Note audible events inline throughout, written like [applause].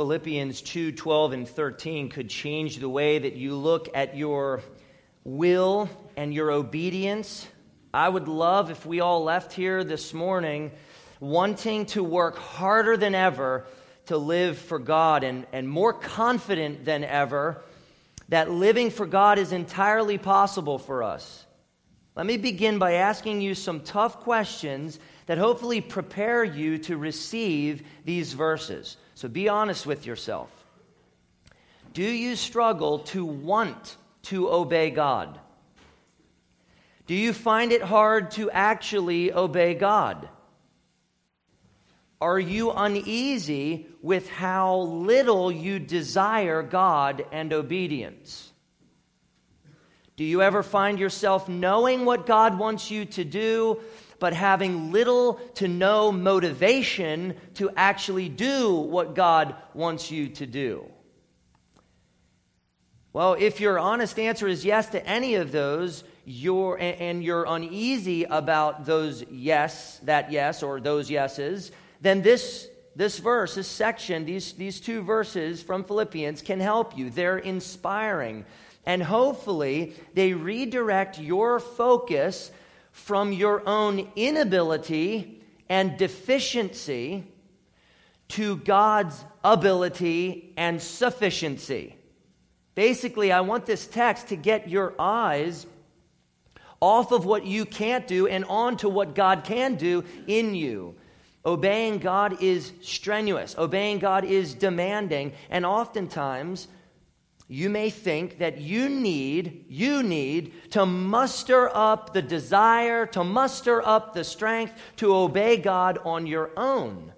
Philippians 2 12 and 13 could change the way that you look at your will and your obedience. I would love if we all left here this morning wanting to work harder than ever to live for God and, and more confident than ever that living for God is entirely possible for us. Let me begin by asking you some tough questions that hopefully prepare you to receive these verses. So be honest with yourself. Do you struggle to want to obey God? Do you find it hard to actually obey God? Are you uneasy with how little you desire God and obedience? Do you ever find yourself knowing what God wants you to do, but having little to no motivation to actually do what God wants you to do? Well, if your honest answer is yes to any of those, you're, and you're uneasy about those yes, that yes, or those yeses, then this, this verse, this section, these, these two verses from Philippians can help you. They're inspiring. And hopefully, they redirect your focus from your own inability and deficiency to God's ability and sufficiency. Basically, I want this text to get your eyes off of what you can't do and onto what God can do in you. Obeying God is strenuous, obeying God is demanding, and oftentimes you may think that you need you need to muster up the desire to muster up the strength to obey God on your own.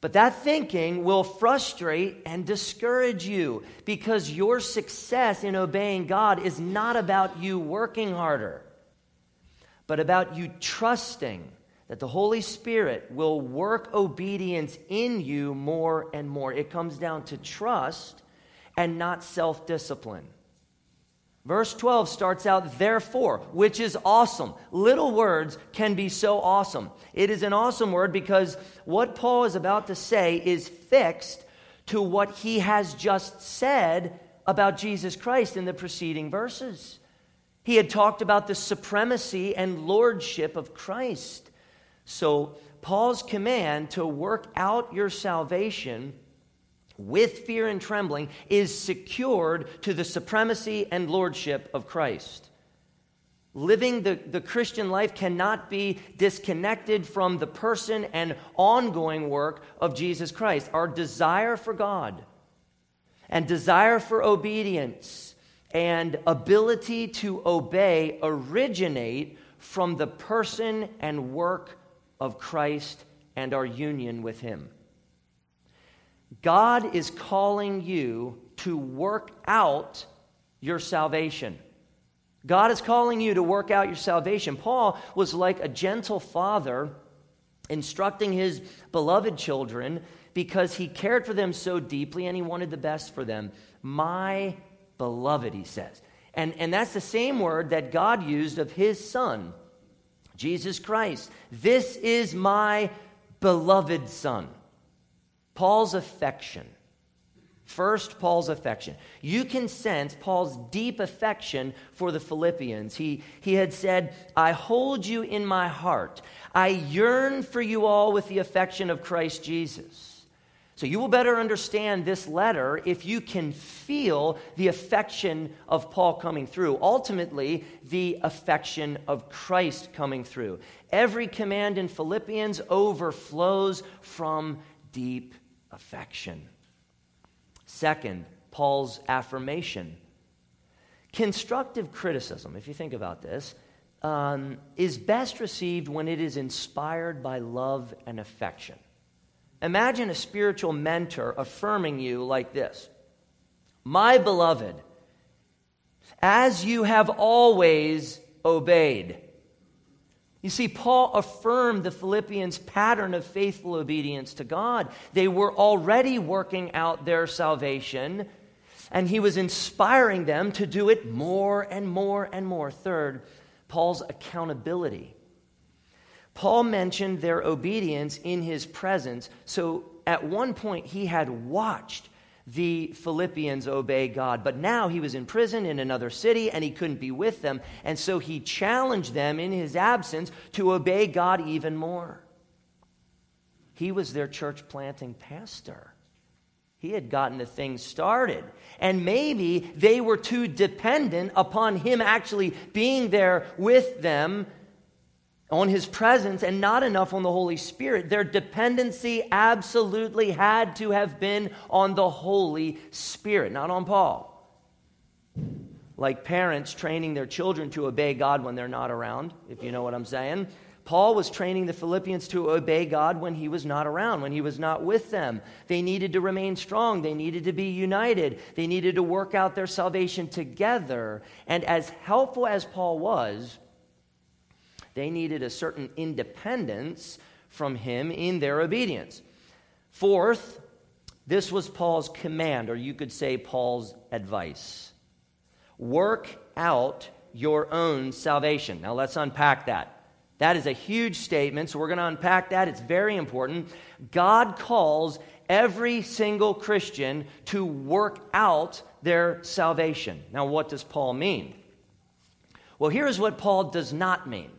But that thinking will frustrate and discourage you because your success in obeying God is not about you working harder, but about you trusting that the Holy Spirit will work obedience in you more and more. It comes down to trust and not self discipline. Verse 12 starts out, therefore, which is awesome. Little words can be so awesome. It is an awesome word because what Paul is about to say is fixed to what he has just said about Jesus Christ in the preceding verses. He had talked about the supremacy and lordship of Christ. So, Paul's command to work out your salvation with fear and trembling is secured to the supremacy and lordship of Christ. Living the, the Christian life cannot be disconnected from the person and ongoing work of Jesus Christ. Our desire for God and desire for obedience and ability to obey originate from the person and work of Christ and our union with Him. God is calling you to work out your salvation. God is calling you to work out your salvation. Paul was like a gentle father instructing his beloved children because he cared for them so deeply and he wanted the best for them. My beloved, he says. And, and that's the same word that God used of his son Jesus Christ. This is my beloved Son. Paul's affection. First, Paul's affection. You can sense Paul's deep affection for the Philippians. He, he had said, I hold you in my heart. I yearn for you all with the affection of Christ Jesus. So you will better understand this letter if you can feel the affection of Paul coming through. Ultimately, the affection of Christ coming through. Every command in Philippians overflows from deep affection. Second, Paul's affirmation. Constructive criticism, if you think about this, um, is best received when it is inspired by love and affection. Imagine a spiritual mentor affirming you like this My beloved, as you have always obeyed. You see, Paul affirmed the Philippians' pattern of faithful obedience to God. They were already working out their salvation, and he was inspiring them to do it more and more and more. Third, Paul's accountability. Paul mentioned their obedience in his presence. So at one point, he had watched the Philippians obey God. But now he was in prison in another city and he couldn't be with them. And so he challenged them in his absence to obey God even more. He was their church planting pastor. He had gotten the thing started. And maybe they were too dependent upon him actually being there with them on his presence and not enough on the Holy Spirit. Their dependency absolutely had to have been on the Holy Spirit, not on Paul. Like parents training their children to obey God when they're not around, if you know what I'm saying. Paul was training the Philippians to obey God when he was not around, when he was not with them. They needed to remain strong. They needed to be united. They needed to work out their salvation together. And as helpful as Paul was, they needed a certain independence from him in their obedience. Fourth, this was Paul's command, or you could say Paul's advice. Work out your own salvation. Now let's unpack that. That is a huge statement, so we're going to unpack that. It's very important. God calls every single Christian to work out their salvation. Now, what does Paul mean? Well, here's what Paul does not mean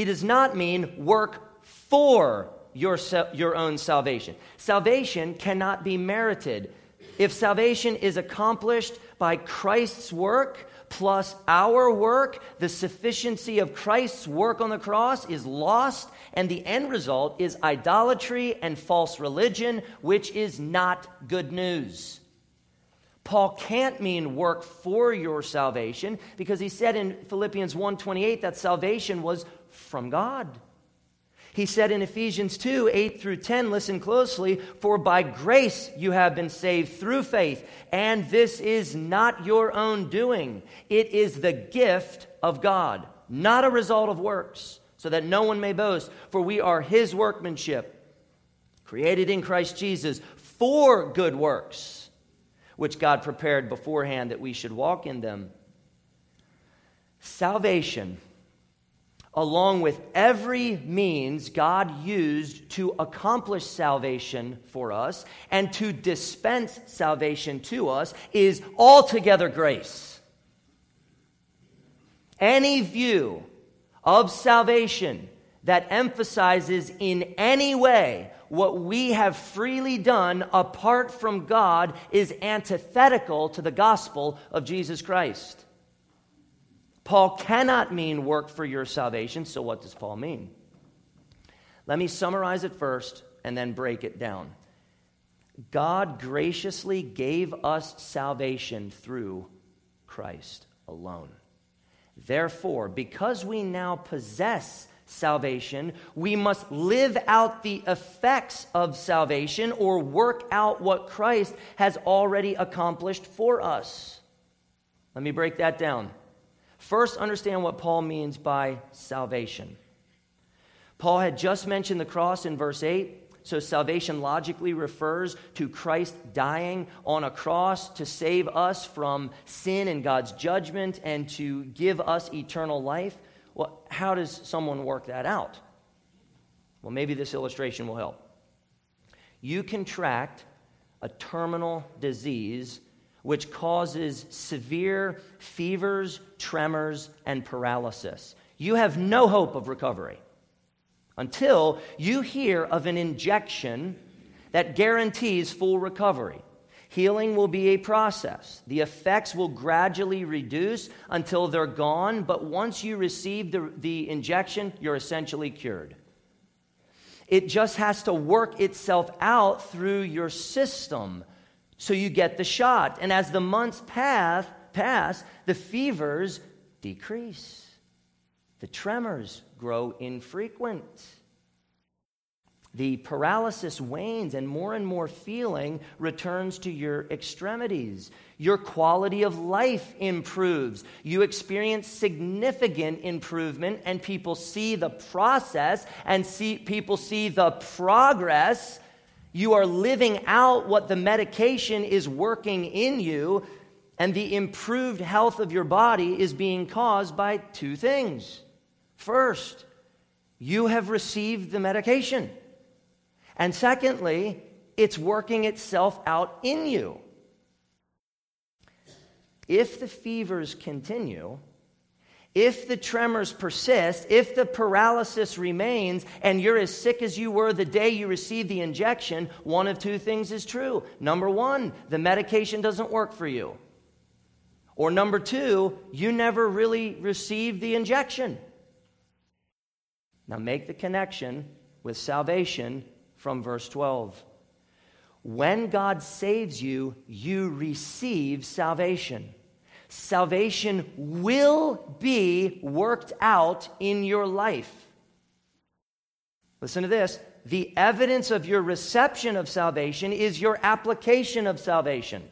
he does not mean work for your, your own salvation. Salvation cannot be merited. If salvation is accomplished by Christ's work plus our work, the sufficiency of Christ's work on the cross is lost, and the end result is idolatry and false religion, which is not good news. Paul can't mean work for your salvation because he said in Philippians 1:28 that salvation was from God. He said in Ephesians 2 8 through 10, listen closely, for by grace you have been saved through faith, and this is not your own doing. It is the gift of God, not a result of works, so that no one may boast. For we are his workmanship, created in Christ Jesus for good works, which God prepared beforehand that we should walk in them. Salvation along with every means God used to accomplish salvation for us and to dispense salvation to us, is altogether grace. Any view of salvation that emphasizes in any way what we have freely done apart from God is antithetical to the gospel of Jesus Christ. Paul cannot mean work for your salvation, so what does Paul mean? Let me summarize it first and then break it down. God graciously gave us salvation through Christ alone. Therefore, because we now possess salvation, we must live out the effects of salvation or work out what Christ has already accomplished for us. Let me break that down. First, understand what Paul means by salvation. Paul had just mentioned the cross in verse 8. So, salvation logically refers to Christ dying on a cross to save us from sin and God's judgment and to give us eternal life. Well, how does someone work that out? Well, maybe this illustration will help. You contract a terminal disease which causes severe fevers, tremors, and paralysis. You have no hope of recovery until you hear of an injection that guarantees full recovery. Healing will be a process. The effects will gradually reduce until they're gone, but once you receive the, the injection, you're essentially cured. It just has to work itself out through your system so you get the shot. And as the months pass, pass the fevers decrease, the tremors grow infrequent. The paralysis wanes, and more and more feeling returns to your extremities. Your quality of life improves. You experience significant improvement, and people see the process and see, people see the progress you are living out what the medication is working in you, and the improved health of your body is being caused by two things. First, you have received the medication. And secondly, it's working itself out in you. If the fevers continue, if the tremors persist, if the paralysis remains, and you're as sick as you were the day you received the injection, one of two things is true. Number one, the medication doesn't work for you. Or number two, you never really received the injection. Now make the connection with salvation from verse 12. When God saves you, you receive salvation. Salvation will be worked out in your life. Listen to this. The evidence of your reception of salvation is your application of salvation.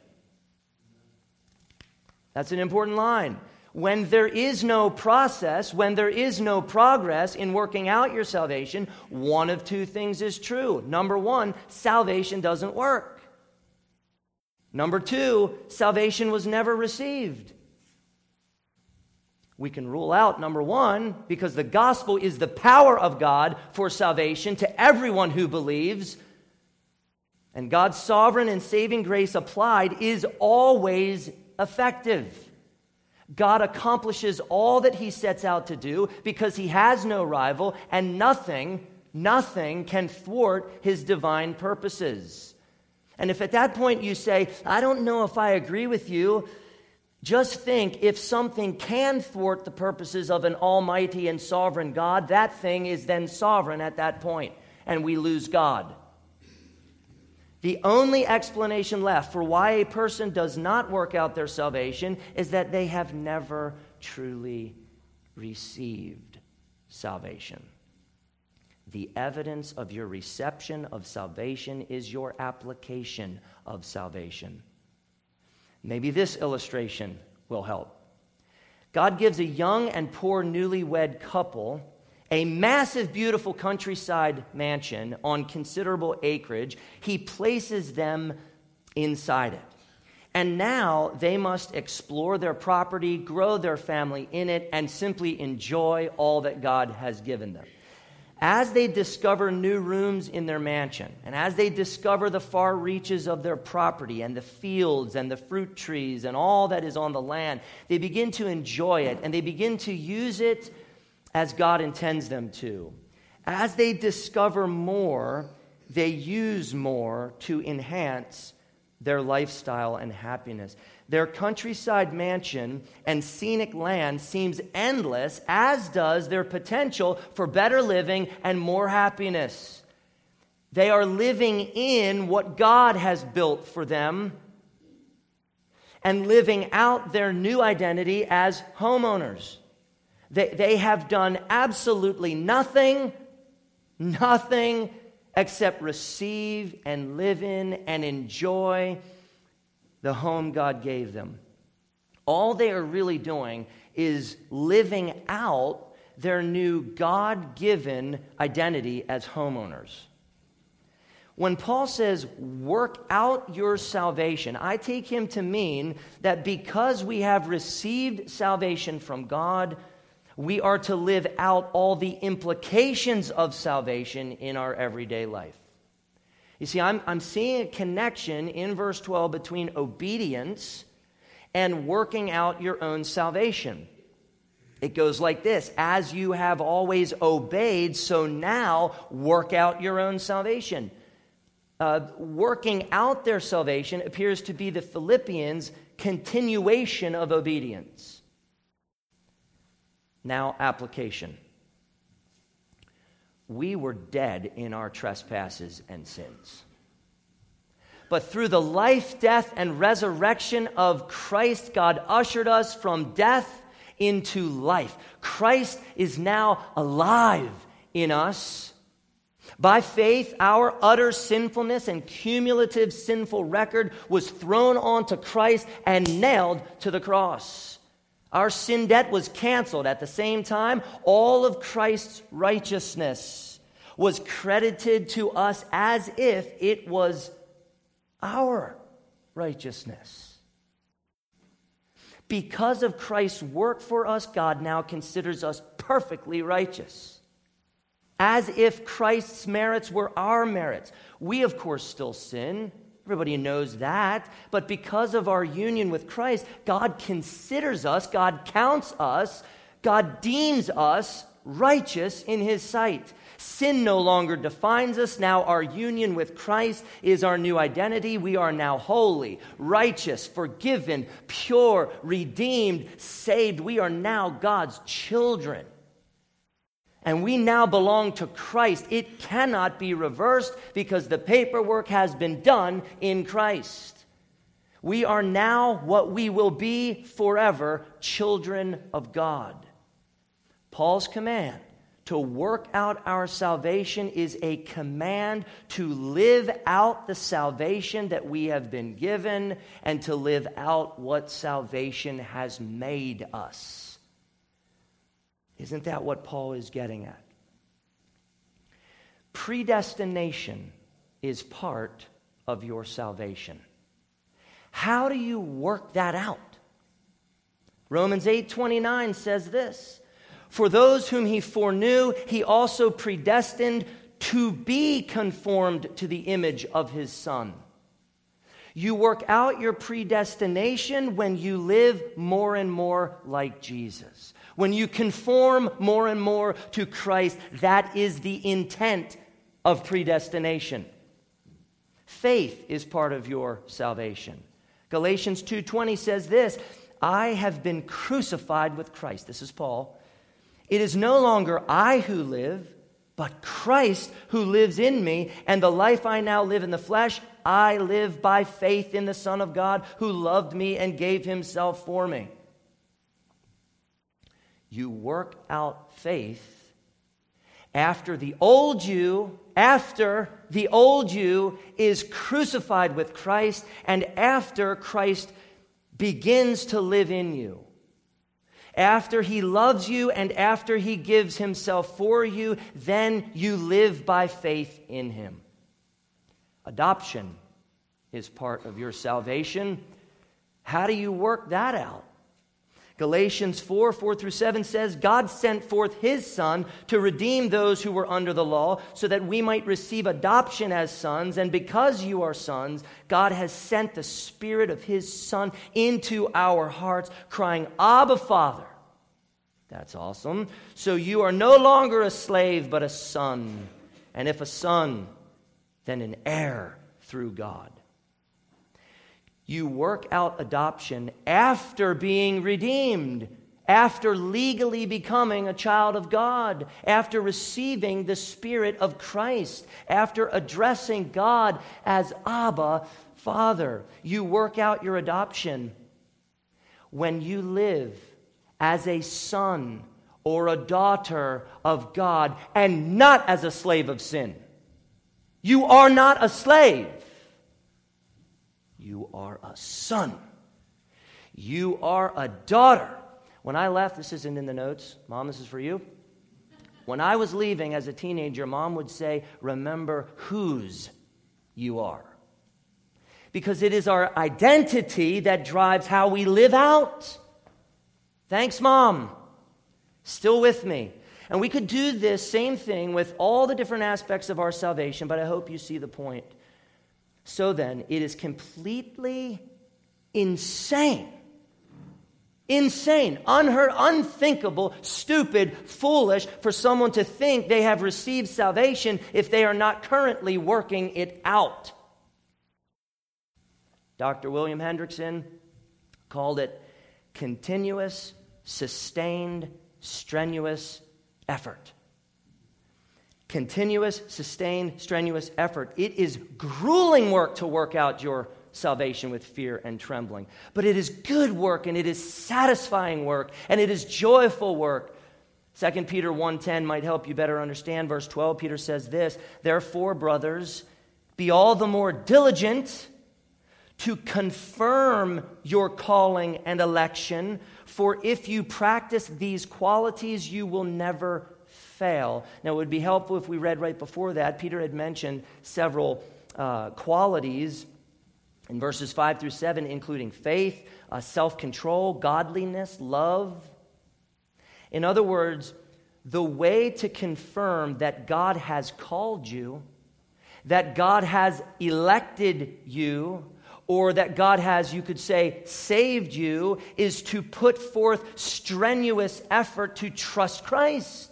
That's an important line. When there is no process, when there is no progress in working out your salvation, one of two things is true. Number one, salvation doesn't work. Number two, salvation was never received. We can rule out number one, because the gospel is the power of God for salvation to everyone who believes. And God's sovereign and saving grace applied is always effective. God accomplishes all that he sets out to do because he has no rival, and nothing, nothing can thwart his divine purposes. And if at that point you say, I don't know if I agree with you, just think if something can thwart the purposes of an almighty and sovereign God, that thing is then sovereign at that point, and we lose God. The only explanation left for why a person does not work out their salvation is that they have never truly received salvation. The evidence of your reception of salvation is your application of salvation. Maybe this illustration will help. God gives a young and poor newlywed couple a massive, beautiful countryside mansion on considerable acreage. He places them inside it. And now they must explore their property, grow their family in it, and simply enjoy all that God has given them. As they discover new rooms in their mansion, and as they discover the far reaches of their property and the fields and the fruit trees and all that is on the land, they begin to enjoy it and they begin to use it as God intends them to. As they discover more, they use more to enhance their lifestyle and happiness. Their countryside mansion and scenic land seems endless, as does their potential for better living and more happiness. They are living in what God has built for them and living out their new identity as homeowners. They, they have done absolutely nothing, nothing except receive and live in and enjoy the home God gave them. All they are really doing is living out their new God given identity as homeowners. When Paul says, work out your salvation, I take him to mean that because we have received salvation from God, we are to live out all the implications of salvation in our everyday life. You see, I'm, I'm seeing a connection in verse 12 between obedience and working out your own salvation. It goes like this As you have always obeyed, so now work out your own salvation. Uh, working out their salvation appears to be the Philippians' continuation of obedience. Now, application. We were dead in our trespasses and sins. But through the life, death, and resurrection of Christ, God ushered us from death into life. Christ is now alive in us. By faith, our utter sinfulness and cumulative sinful record was thrown onto Christ and nailed to the cross. Our sin debt was canceled. At the same time, all of Christ's righteousness was credited to us as if it was our righteousness. Because of Christ's work for us, God now considers us perfectly righteous. as if Christ's merits were our merits. We, of course, still sin. Everybody knows that. But because of our union with Christ, God considers us, God counts us, God deems us righteous in His sight. Sin no longer defines us. Now, our union with Christ is our new identity. We are now holy, righteous, forgiven, pure, redeemed, saved. We are now God's children and we now belong to Christ, it cannot be reversed because the paperwork has been done in Christ. We are now what we will be forever children of God. Paul's command to work out our salvation is a command to live out the salvation that we have been given and to live out what salvation has made us. Isn't that what Paul is getting at? Predestination is part of your salvation. How do you work that out? Romans 8:29 says this, "For those whom he foreknew, he also predestined to be conformed to the image of his son." You work out your predestination when you live more and more like Jesus. When you conform more and more to Christ, that is the intent of predestination. Faith is part of your salvation. Galatians 2:20 says this, I have been crucified with Christ. This is Paul. It is no longer I who live, but Christ who lives in me, and the life I now live in the flesh, I live by faith in the Son of God who loved me and gave himself for me. You work out faith after the old you, after the old you is crucified with Christ, and after Christ begins to live in you. After he loves you and after he gives himself for you, then you live by faith in him. Adoption is part of your salvation. How do you work that out? Galatians 4 4 through 7 says, God sent forth his Son to redeem those who were under the law, so that we might receive adoption as sons. And because you are sons, God has sent the Spirit of his Son into our hearts, crying, Abba, Father. That's awesome. So you are no longer a slave, but a son. And if a son, then an heir through God you work out adoption after being redeemed, after legally becoming a child of God, after receiving the Spirit of Christ, after addressing God as Abba, Father. You work out your adoption when you live as a son or a daughter of God and not as a slave of sin. You are not a slave. You are a son. You are a daughter. When I left, this isn't in the notes. Mom, this is for you. When I was leaving as a teenager, mom would say, Remember whose you are. Because it is our identity that drives how we live out. Thanks, mom. Still with me. And we could do this same thing with all the different aspects of our salvation, but I hope you see the point. So then, it is completely insane, insane, unheard, unthinkable, stupid, foolish for someone to think they have received salvation if they are not currently working it out. Dr. William Hendriksen called it continuous, sustained, strenuous effort continuous, sustained, strenuous effort. It is grueling work to work out your salvation with fear and trembling. But it is good work and it is satisfying work and it is joyful work. 2 Peter 1:10 might help you better understand verse 12. Peter says this, "Therefore, brothers, be all the more diligent to confirm your calling and election, for if you practice these qualities, you will never fail. Now, it would be helpful if we read right before that. Peter had mentioned several uh, qualities in verses 5 through 7, including faith, uh, self control, godliness, love. In other words, the way to confirm that God has called you, that God has elected you, or that God has, you could say, saved you, is to put forth strenuous effort to trust Christ,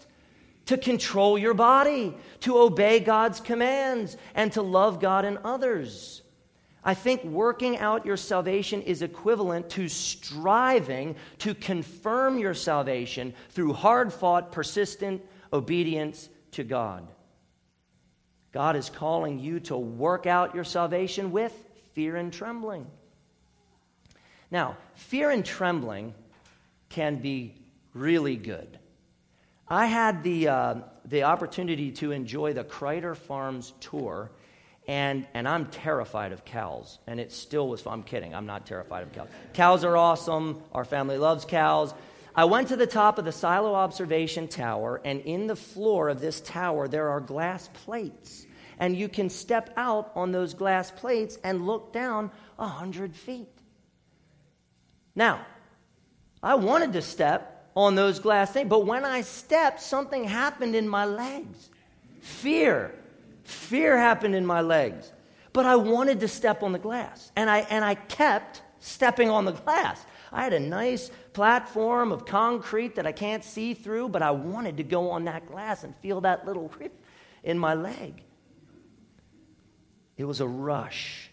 to control your body, to obey God's commands, and to love God and others. I think working out your salvation is equivalent to striving to confirm your salvation through hard fought, persistent obedience to God. God is calling you to work out your salvation with fear and trembling. Now, fear and trembling can be really good. I had the, uh, the opportunity to enjoy the Kreider Farms tour and, and I'm terrified of cows. And it still was, I'm kidding, I'm not terrified of cows. Cows are awesome. Our family loves cows. I went to the top of the silo observation tower, and in the floor of this tower, there are glass plates. And you can step out on those glass plates and look down a 100 feet. Now, I wanted to step on those glass things, but when I stepped, something happened in my legs. Fear Fear happened in my legs. But I wanted to step on the glass. And I, and I kept stepping on the glass. I had a nice platform of concrete that I can't see through, but I wanted to go on that glass and feel that little rip in my leg. It was a rush.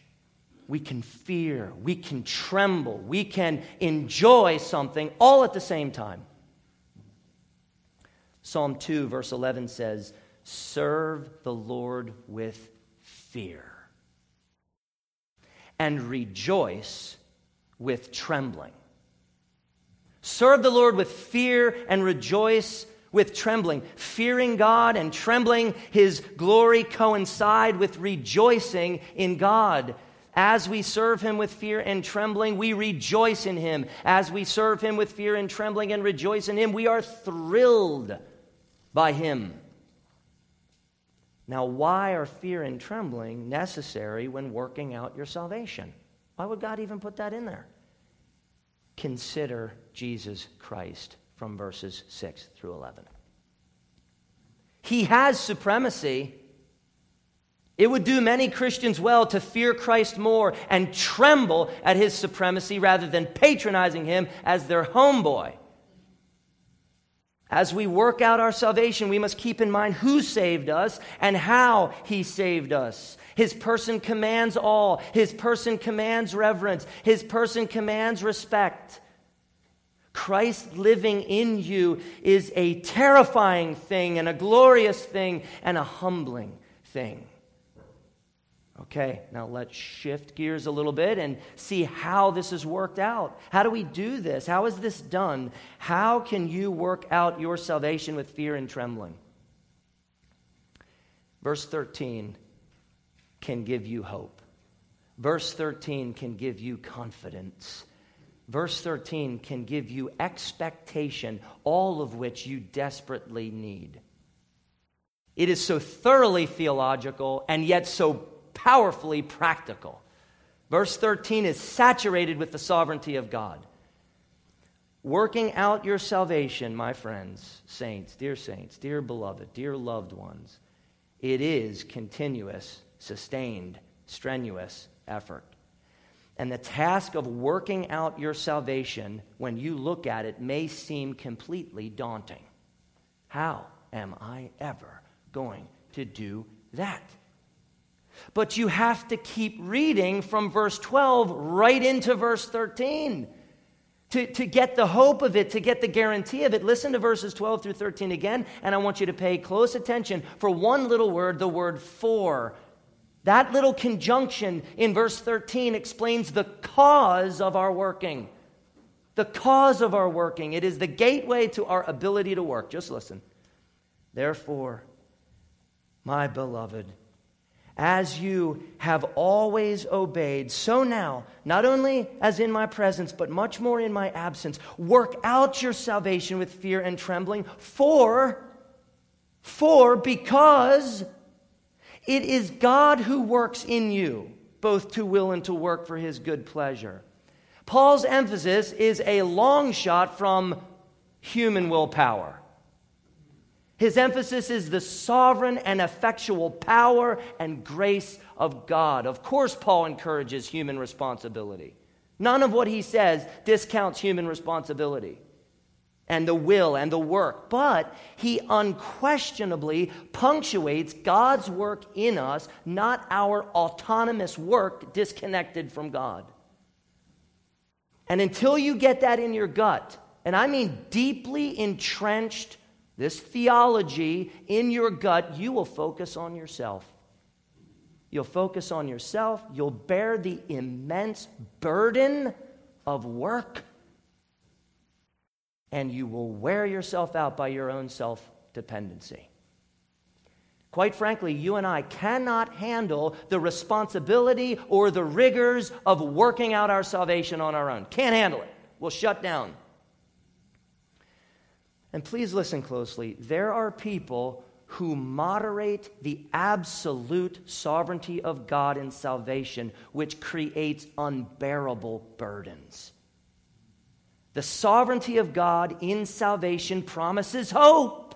We can fear, we can tremble, we can enjoy something all at the same time. Psalm 2, verse 11 says, Serve the Lord with fear and rejoice with trembling. Serve the Lord with fear and rejoice with trembling. Fearing God and trembling His glory coincide with rejoicing in God. As we serve Him with fear and trembling, we rejoice in Him. As we serve Him with fear and trembling and rejoice in Him, we are thrilled by Him. Now, why are fear and trembling necessary when working out your salvation? Why would God even put that in there? Consider Jesus Christ from verses 6 through 11. He has supremacy. It would do many Christians well to fear Christ more and tremble at his supremacy rather than patronizing him as their homeboy. As we work out our salvation, we must keep in mind who saved us and how he saved us. His person commands all, his person commands reverence, his person commands respect. Christ living in you is a terrifying thing and a glorious thing and a humbling thing. Okay, now let's shift gears a little bit and see how this has worked out. How do we do this? How is this done? How can you work out your salvation with fear and trembling? Verse 13 can give you hope. Verse 13 can give you confidence. Verse 13 can give you expectation, all of which you desperately need. It is so thoroughly theological and yet so powerfully practical. Verse 13 is saturated with the sovereignty of God. Working out your salvation, my friends, saints, dear saints, dear beloved, dear loved ones, it is continuous, sustained, strenuous effort. And the task of working out your salvation, when you look at it, may seem completely daunting. How am I ever going to do that? But you have to keep reading from verse 12 right into verse 13 to, to get the hope of it, to get the guarantee of it. Listen to verses 12 through 13 again, and I want you to pay close attention for one little word, the word for. That little conjunction in verse 13 explains the cause of our working. The cause of our working. It is the gateway to our ability to work. Just listen. Therefore, my beloved, as you have always obeyed, so now, not only as in my presence, but much more in my absence, work out your salvation with fear and trembling, for, for, because it is God who works in you, both to will and to work for his good pleasure. Paul's emphasis is a long shot from human willpower. His emphasis is the sovereign and effectual power and grace of God. Of course, Paul encourages human responsibility. None of what he says discounts human responsibility and the will and the work, but he unquestionably punctuates God's work in us, not our autonomous work disconnected from God. And until you get that in your gut, and I mean deeply entrenched, this theology in your gut, you will focus on yourself. You'll focus on yourself. You'll bear the immense burden of work. And you will wear yourself out by your own self dependency. Quite frankly, you and I cannot handle the responsibility or the rigors of working out our salvation on our own. Can't handle it. We'll shut down. And please listen closely. There are people who moderate the absolute sovereignty of God in salvation, which creates unbearable burdens. The sovereignty of God in salvation promises hope.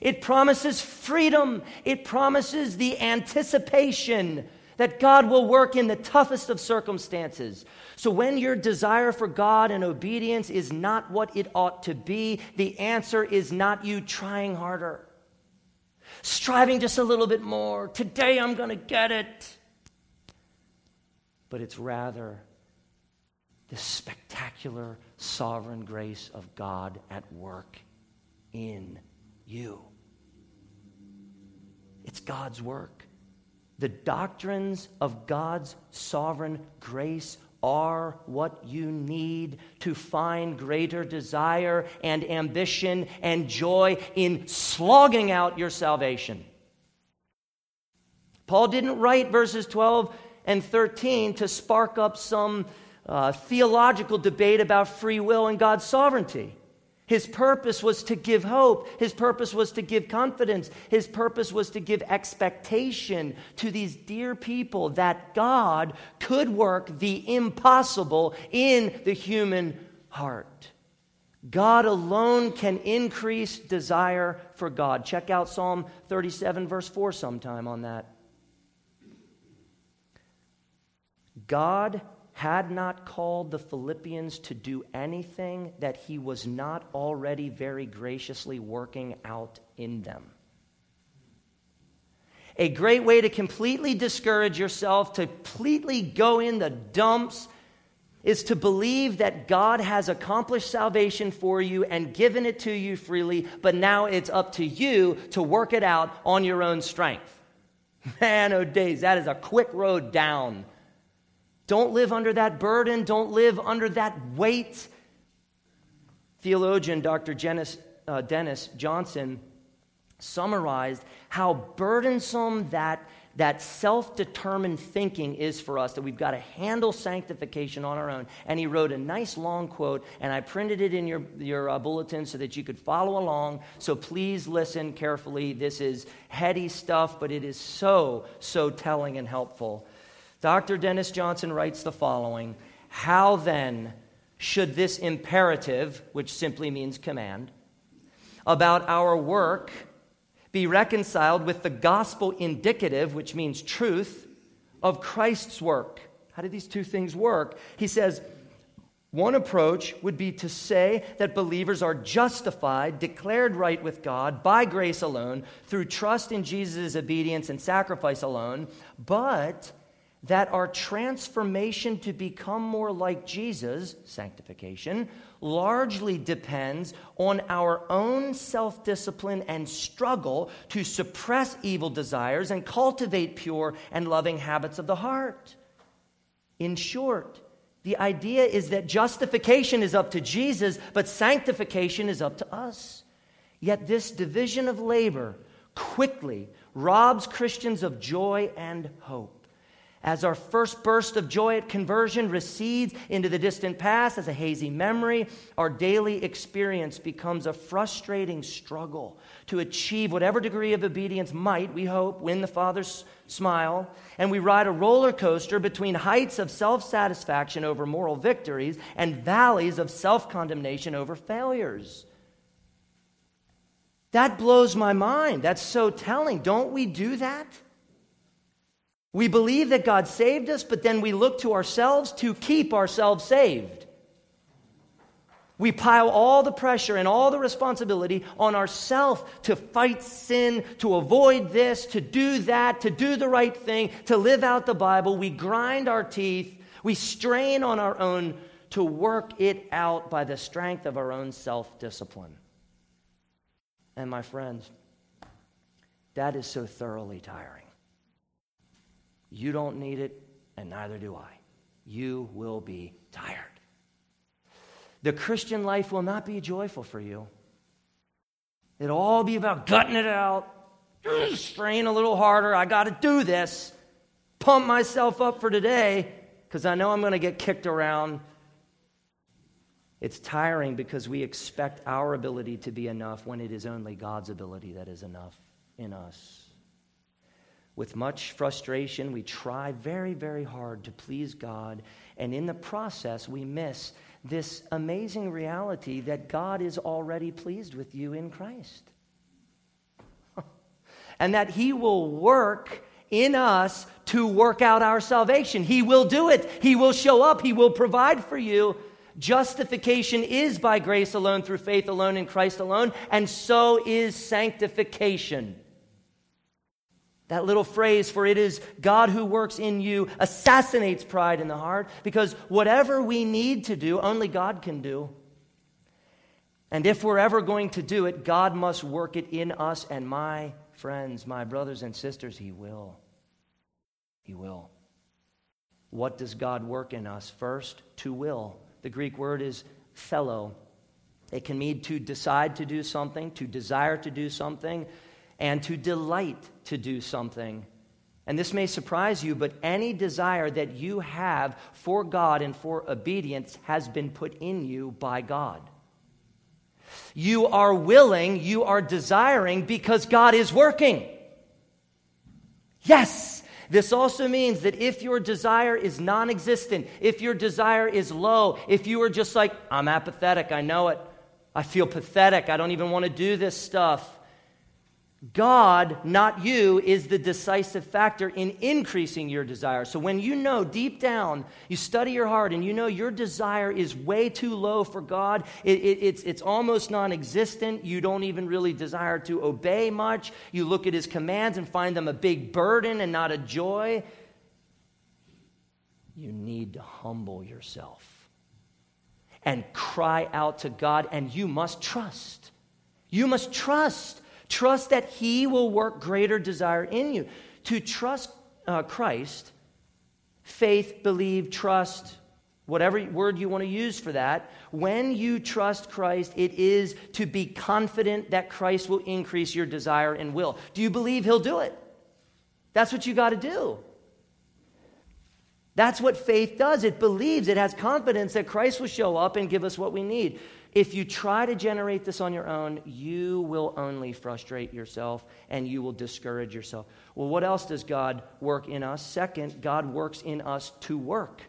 It promises freedom. It promises the anticipation that God will work in the toughest of circumstances. So, when your desire for God and obedience is not what it ought to be, the answer is not you trying harder, striving just a little bit more. Today I'm going to get it. But it's rather the spectacular sovereign grace of God at work in you. It's God's work. The doctrines of God's sovereign grace are what you need to find greater desire and ambition and joy in slogging out your salvation. Paul didn't write verses 12 and 13 to spark up some uh, theological debate about free will and God's sovereignty. His purpose was to give hope. His purpose was to give confidence. His purpose was to give expectation to these dear people that God could work the impossible in the human heart. God alone can increase desire for God. Check out Psalm 37, verse 4, sometime on that. God had not called the Philippians to do anything that he was not already very graciously working out in them. A great way to completely discourage yourself, to completely go in the dumps, is to believe that God has accomplished salvation for you and given it to you freely, but now it's up to you to work it out on your own strength. [laughs] Man, oh days, that is a quick road down don't live under that burden. Don't live under that weight. Theologian Dr. Dennis, uh, Dennis Johnson summarized how burdensome that, that self determined thinking is for us, that we've got to handle sanctification on our own. And he wrote a nice long quote, and I printed it in your, your uh, bulletin so that you could follow along. So please listen carefully. This is heady stuff, but it is so, so telling and helpful. Dr. Dennis Johnson writes the following How then should this imperative, which simply means command, about our work be reconciled with the gospel indicative, which means truth, of Christ's work? How do these two things work? He says, one approach would be to say that believers are justified, declared right with God by grace alone, through trust in Jesus' obedience and sacrifice alone, but that our transformation to become more like Jesus, sanctification, largely depends on our own self discipline and struggle to suppress evil desires and cultivate pure and loving habits of the heart. In short, the idea is that justification is up to Jesus, but sanctification is up to us. Yet this division of labor quickly robs Christians of joy and hope. As our first burst of joy at conversion recedes into the distant past as a hazy memory, our daily experience becomes a frustrating struggle to achieve whatever degree of obedience might, we hope, win the Father's smile. And we ride a roller coaster between heights of self satisfaction over moral victories and valleys of self condemnation over failures. That blows my mind. That's so telling. Don't we do that? We believe that God saved us, but then we look to ourselves to keep ourselves saved. We pile all the pressure and all the responsibility on ourselves to fight sin, to avoid this, to do that, to do the right thing, to live out the Bible. We grind our teeth, we strain on our own to work it out by the strength of our own self discipline. And my friends, that is so thoroughly tiring. You don't need it, and neither do I. You will be tired. The Christian life will not be joyful for you. It'll all be about gutting it out, [clears throat] strain a little harder. I got to do this, pump myself up for today because I know I'm going to get kicked around. It's tiring because we expect our ability to be enough when it is only God's ability that is enough in us. With much frustration, we try very, very hard to please God, and in the process, we miss this amazing reality that God is already pleased with you in Christ. [laughs] and that He will work in us to work out our salvation. He will do it, He will show up, He will provide for you. Justification is by grace alone, through faith alone, in Christ alone, and so is sanctification. That little phrase, for it is God who works in you, assassinates pride in the heart because whatever we need to do, only God can do. And if we're ever going to do it, God must work it in us. And my friends, my brothers and sisters, He will. He will. What does God work in us? First, to will. The Greek word is thelo. It can mean to decide to do something, to desire to do something, and to delight to do something. And this may surprise you, but any desire that you have for God and for obedience has been put in you by God. You are willing, you are desiring because God is working. Yes, this also means that if your desire is non existent, if your desire is low, if you are just like, I'm apathetic, I know it, I feel pathetic, I don't even want to do this stuff, God, not you, is the decisive factor in increasing your desire. So when you know deep down, you study your heart and you know your desire is way too low for God, it, it, it's, it's almost non existent, you don't even really desire to obey much, you look at His commands and find them a big burden and not a joy, you need to humble yourself and cry out to God, and you must trust. You must trust Trust that He will work greater desire in you. To trust uh, Christ, faith, believe, trust, whatever word you want to use for that, when you trust Christ, it is to be confident that Christ will increase your desire and will. Do you believe He'll do it? That's what you got to do. That's what faith does. It believes, it has confidence that Christ will show up and give us what we need. If you try to generate this on your own, you will only frustrate yourself and you will discourage yourself. Well, what else does God work in us? Second, God works in us to work.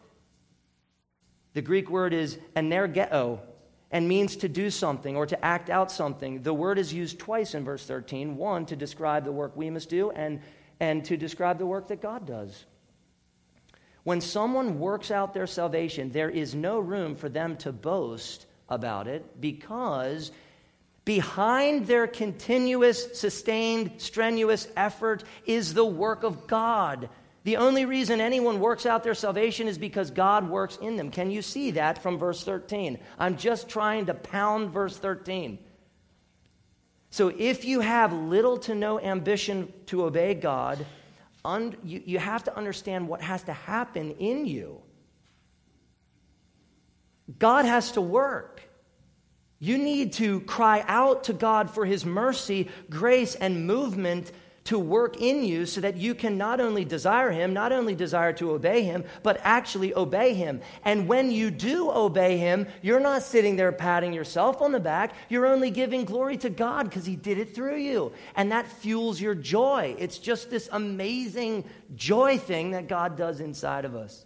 The Greek word is energeo and means to do something or to act out something. The word is used twice in verse 13 one to describe the work we must do, and, and to describe the work that God does. When someone works out their salvation, there is no room for them to boast about it because behind their continuous, sustained, strenuous effort is the work of God. The only reason anyone works out their salvation is because God works in them. Can you see that from verse 13? I'm just trying to pound verse 13. So if you have little to no ambition to obey God, un- you, you have to understand what has to happen in you. God has to work. You need to cry out to God for His mercy, grace, and movement to work in you so that you can not only desire Him, not only desire to obey Him, but actually obey Him. And when you do obey Him, you're not sitting there patting yourself on the back. You're only giving glory to God because He did it through you. And that fuels your joy. It's just this amazing joy thing that God does inside of us.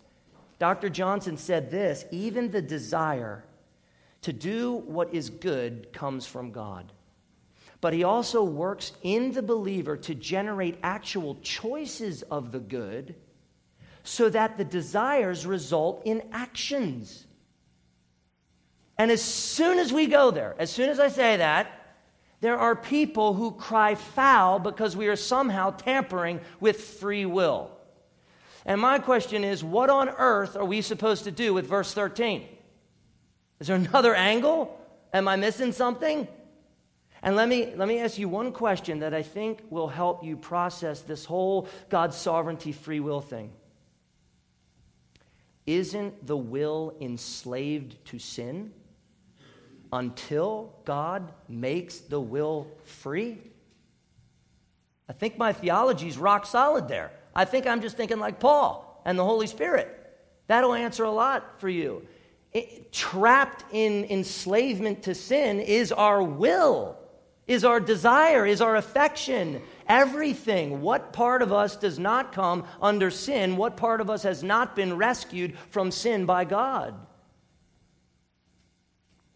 Dr. Johnson said this even the desire to do what is good comes from God. but he also works in the believer to generate actual choices of the good so that the desires result in actions. And as soon as we go there, as soon as I say that, there are people who cry foul because we are somehow tampering with free will. And my question is what on earth are we supposed to do with verse 13? Is there another angle? Am I missing something? And let me, let me ask you one question that I think will help you process this whole God's sovereignty, free will thing. Isn't the will enslaved to sin until God makes the will free? I think my theology is rock solid there. I think I'm just thinking like Paul and the Holy Spirit. That'll answer a lot for you. It, trapped in enslavement to sin is our will, is our desire, is our affection, everything. What part of us does not come under sin? What part of us has not been rescued from sin by God?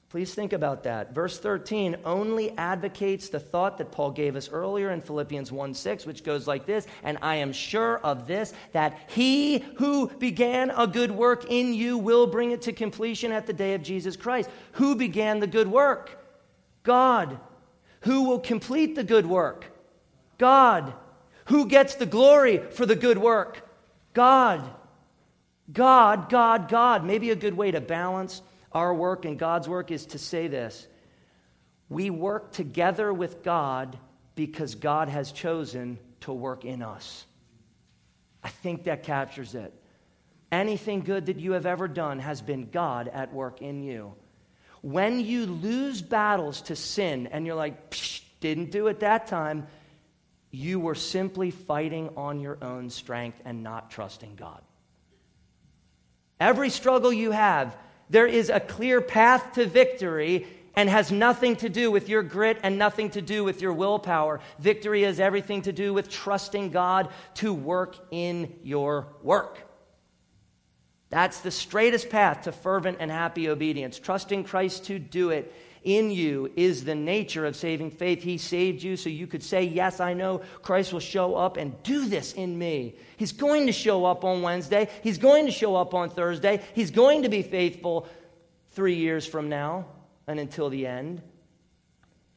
Please think about that. Verse 13 only advocates the thought that Paul gave us earlier in Philippians 1 6, which goes like this And I am sure of this, that he who began a good work in you will bring it to completion at the day of Jesus Christ. Who began the good work? God. Who will complete the good work? God. Who gets the glory for the good work? God. God, God, God. Maybe a good way to balance our work and God's work is to say this We work together with God because God has chosen to work in us. I think that captures it. Anything good that you have ever done has been God at work in you. When you lose battles to sin and you're like, didn't do it that time, you were simply fighting on your own strength and not trusting God. Every struggle you have there is a clear path to victory and has nothing to do with your grit and nothing to do with your willpower. Victory has everything to do with trusting God to work in your work. That's the straightest path to fervent and happy obedience, trusting Christ to do it in you is the nature of saving faith. He saved you so you could say, Yes, I know Christ will show up and do this in me. He's going to show up on Wednesday. He's going to show up on Thursday. He's going to be faithful three years from now and until the end.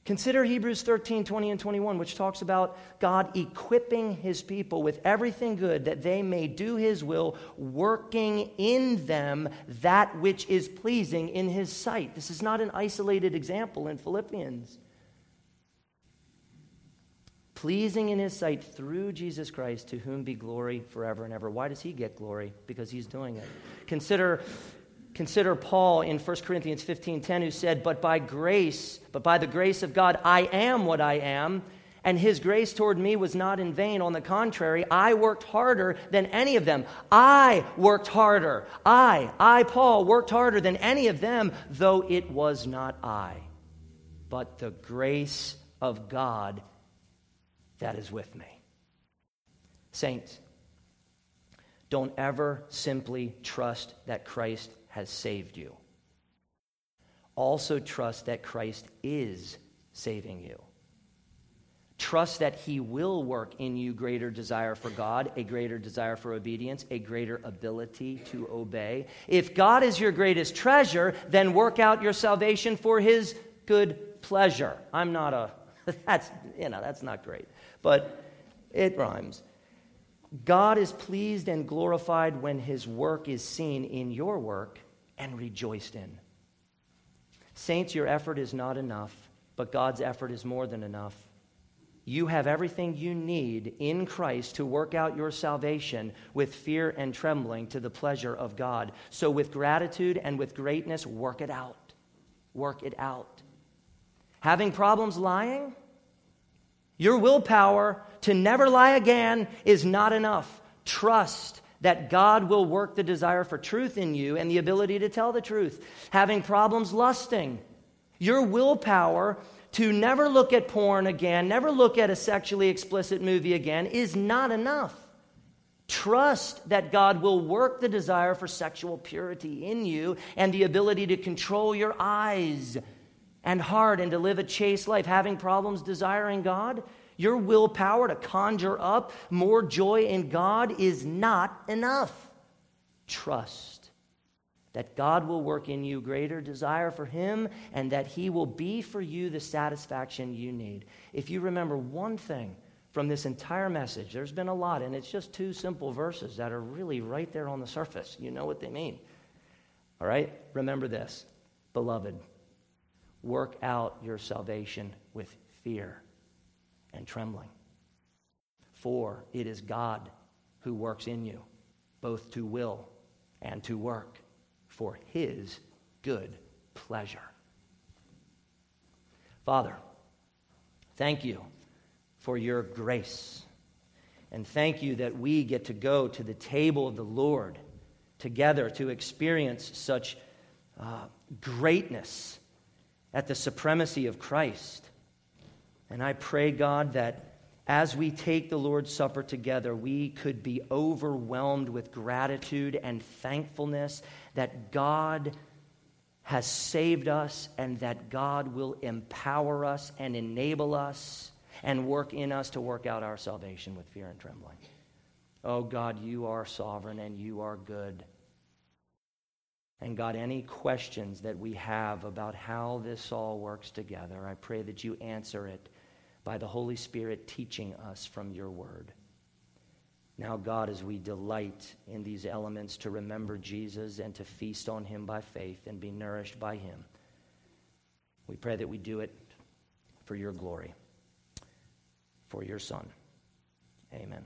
Consider Hebrews 13, 20, and 21, which talks about God equipping his people with everything good that they may do his will, working in them that which is pleasing in his sight. This is not an isolated example in Philippians. Pleasing in his sight through Jesus Christ, to whom be glory forever and ever. Why does he get glory? Because he's doing it. Consider Consider Paul in 1 Corinthians 15:10 who said, "But by grace, but by the grace of God, I am what I am." And his grace toward me was not in vain. On the contrary, I worked harder than any of them. I worked harder. I, I, Paul, worked harder than any of them, though it was not I, but the grace of God that is with me. Saints, don't ever simply trust that Christ has saved you. Also, trust that Christ is saving you. Trust that He will work in you greater desire for God, a greater desire for obedience, a greater ability to obey. If God is your greatest treasure, then work out your salvation for His good pleasure. I'm not a, [laughs] that's, you know, that's not great, but it rhymes. God is pleased and glorified when his work is seen in your work and rejoiced in. Saints, your effort is not enough, but God's effort is more than enough. You have everything you need in Christ to work out your salvation with fear and trembling to the pleasure of God. So, with gratitude and with greatness, work it out. Work it out. Having problems lying? Your willpower to never lie again is not enough. Trust that God will work the desire for truth in you and the ability to tell the truth. Having problems lusting, your willpower to never look at porn again, never look at a sexually explicit movie again, is not enough. Trust that God will work the desire for sexual purity in you and the ability to control your eyes and heart and to live a chaste life, having problems desiring God, your willpower to conjure up more joy in God is not enough. Trust that God will work in you greater desire for Him and that He will be for you the satisfaction you need. If you remember one thing from this entire message, there's been a lot, and it's just two simple verses that are really right there on the surface. You know what they mean. All right? Remember this, beloved. Work out your salvation with fear and trembling. For it is God who works in you, both to will and to work for his good pleasure. Father, thank you for your grace. And thank you that we get to go to the table of the Lord together to experience such uh, greatness at the supremacy of Christ. And I pray, God, that as we take the Lord's Supper together, we could be overwhelmed with gratitude and thankfulness that God has saved us and that God will empower us and enable us and work in us to work out our salvation with fear and trembling. Oh God, you are sovereign and you are good. And God, any questions that we have about how this all works together, I pray that you answer it by the Holy Spirit teaching us from your word. Now, God, as we delight in these elements to remember Jesus and to feast on him by faith and be nourished by him, we pray that we do it for your glory, for your Son. Amen.